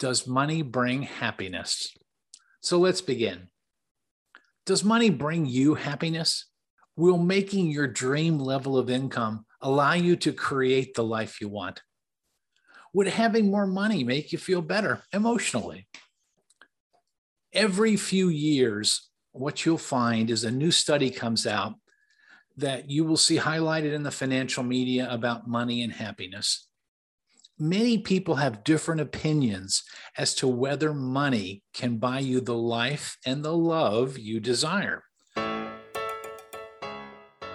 Does money bring happiness? So let's begin. Does money bring you happiness? Will making your dream level of income allow you to create the life you want? Would having more money make you feel better emotionally? Every few years, what you'll find is a new study comes out that you will see highlighted in the financial media about money and happiness. Many people have different opinions as to whether money can buy you the life and the love you desire.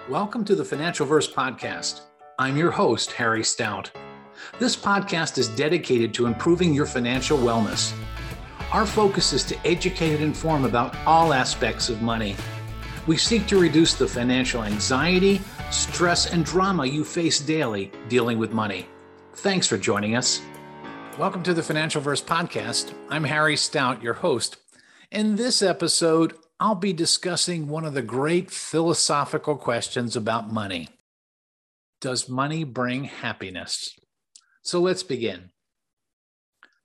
Welcome to the Financial Verse Podcast. I'm your host, Harry Stout. This podcast is dedicated to improving your financial wellness. Our focus is to educate and inform about all aspects of money. We seek to reduce the financial anxiety, stress, and drama you face daily dealing with money. Thanks for joining us. Welcome to the Financial Verse Podcast. I'm Harry Stout, your host. In this episode, I'll be discussing one of the great philosophical questions about money Does money bring happiness? So let's begin.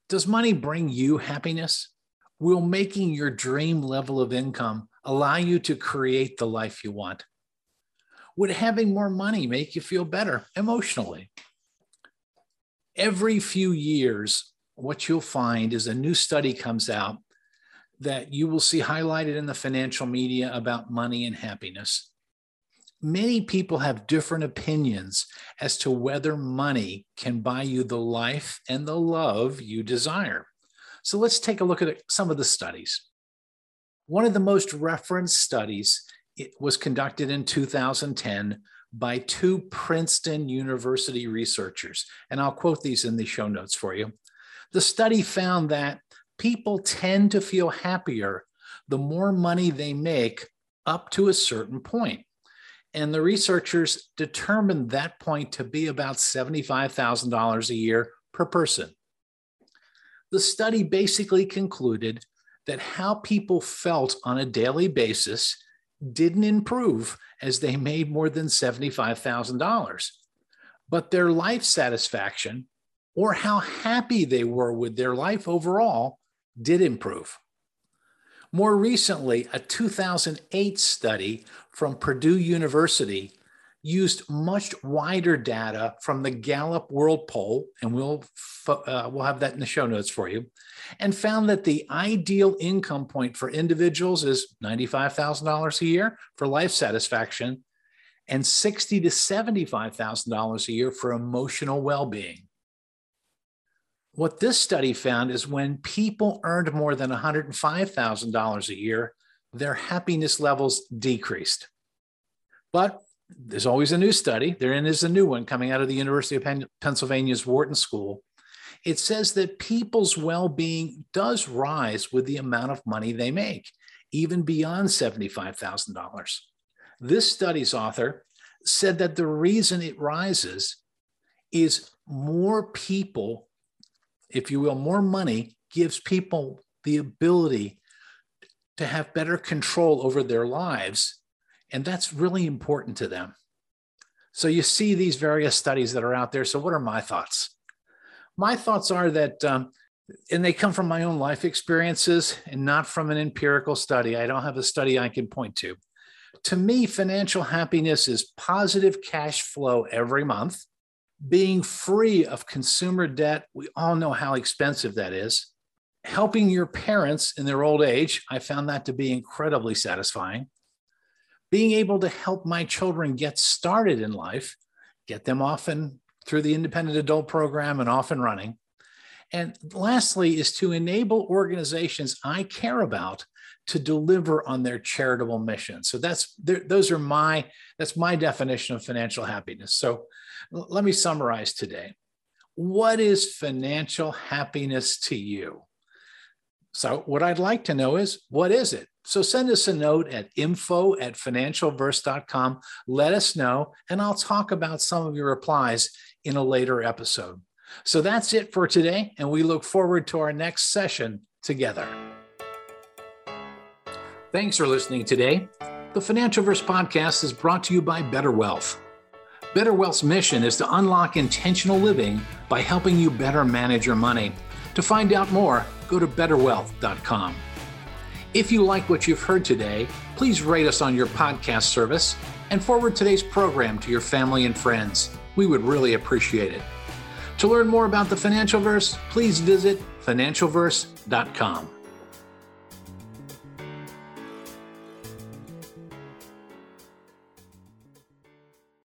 Does money bring you happiness? Will making your dream level of income allow you to create the life you want? Would having more money make you feel better emotionally? Every few years, what you'll find is a new study comes out that you will see highlighted in the financial media about money and happiness. Many people have different opinions as to whether money can buy you the life and the love you desire. So let's take a look at some of the studies. One of the most referenced studies was conducted in 2010 by two Princeton University researchers. And I'll quote these in the show notes for you. The study found that people tend to feel happier the more money they make up to a certain point. And the researchers determined that point to be about $75,000 a year per person. The study basically concluded that how people felt on a daily basis didn't improve as they made more than $75,000. But their life satisfaction or how happy they were with their life overall did improve. More recently, a 2008 study from Purdue University used much wider data from the Gallup World Poll, and we'll uh, we'll have that in the show notes for you, and found that the ideal income point for individuals is ninety-five thousand dollars a year for life satisfaction, and sixty to seventy-five thousand dollars a year for emotional well-being. What this study found is when people earned more than $105,000 a year, their happiness levels decreased. But there's always a new study. There is a new one coming out of the University of Penn- Pennsylvania's Wharton School. It says that people's well being does rise with the amount of money they make, even beyond $75,000. This study's author said that the reason it rises is more people if you will, more money gives people the ability to have better control over their lives. And that's really important to them. So you see these various studies that are out there. So, what are my thoughts? My thoughts are that, um, and they come from my own life experiences and not from an empirical study. I don't have a study I can point to. To me, financial happiness is positive cash flow every month being free of consumer debt. We all know how expensive that is. Helping your parents in their old age, I found that to be incredibly satisfying. Being able to help my children get started in life, get them off and through the independent adult program and off and running. And lastly, is to enable organizations I care about to deliver on their charitable mission. So that's those are my that's my definition of financial happiness. So let me summarize today. What is financial happiness to you? So what I'd like to know is what is it? So send us a note at info at financialverse.com. Let us know, and I'll talk about some of your replies in a later episode. So that's it for today, and we look forward to our next session together. Thanks for listening today. The Financial Verse podcast is brought to you by Better Wealth. Better Wealth's mission is to unlock intentional living by helping you better manage your money. To find out more, go to betterwealth.com. If you like what you've heard today, please rate us on your podcast service and forward today's program to your family and friends. We would really appreciate it. To learn more about the Financial Verse, please visit financialverse.com.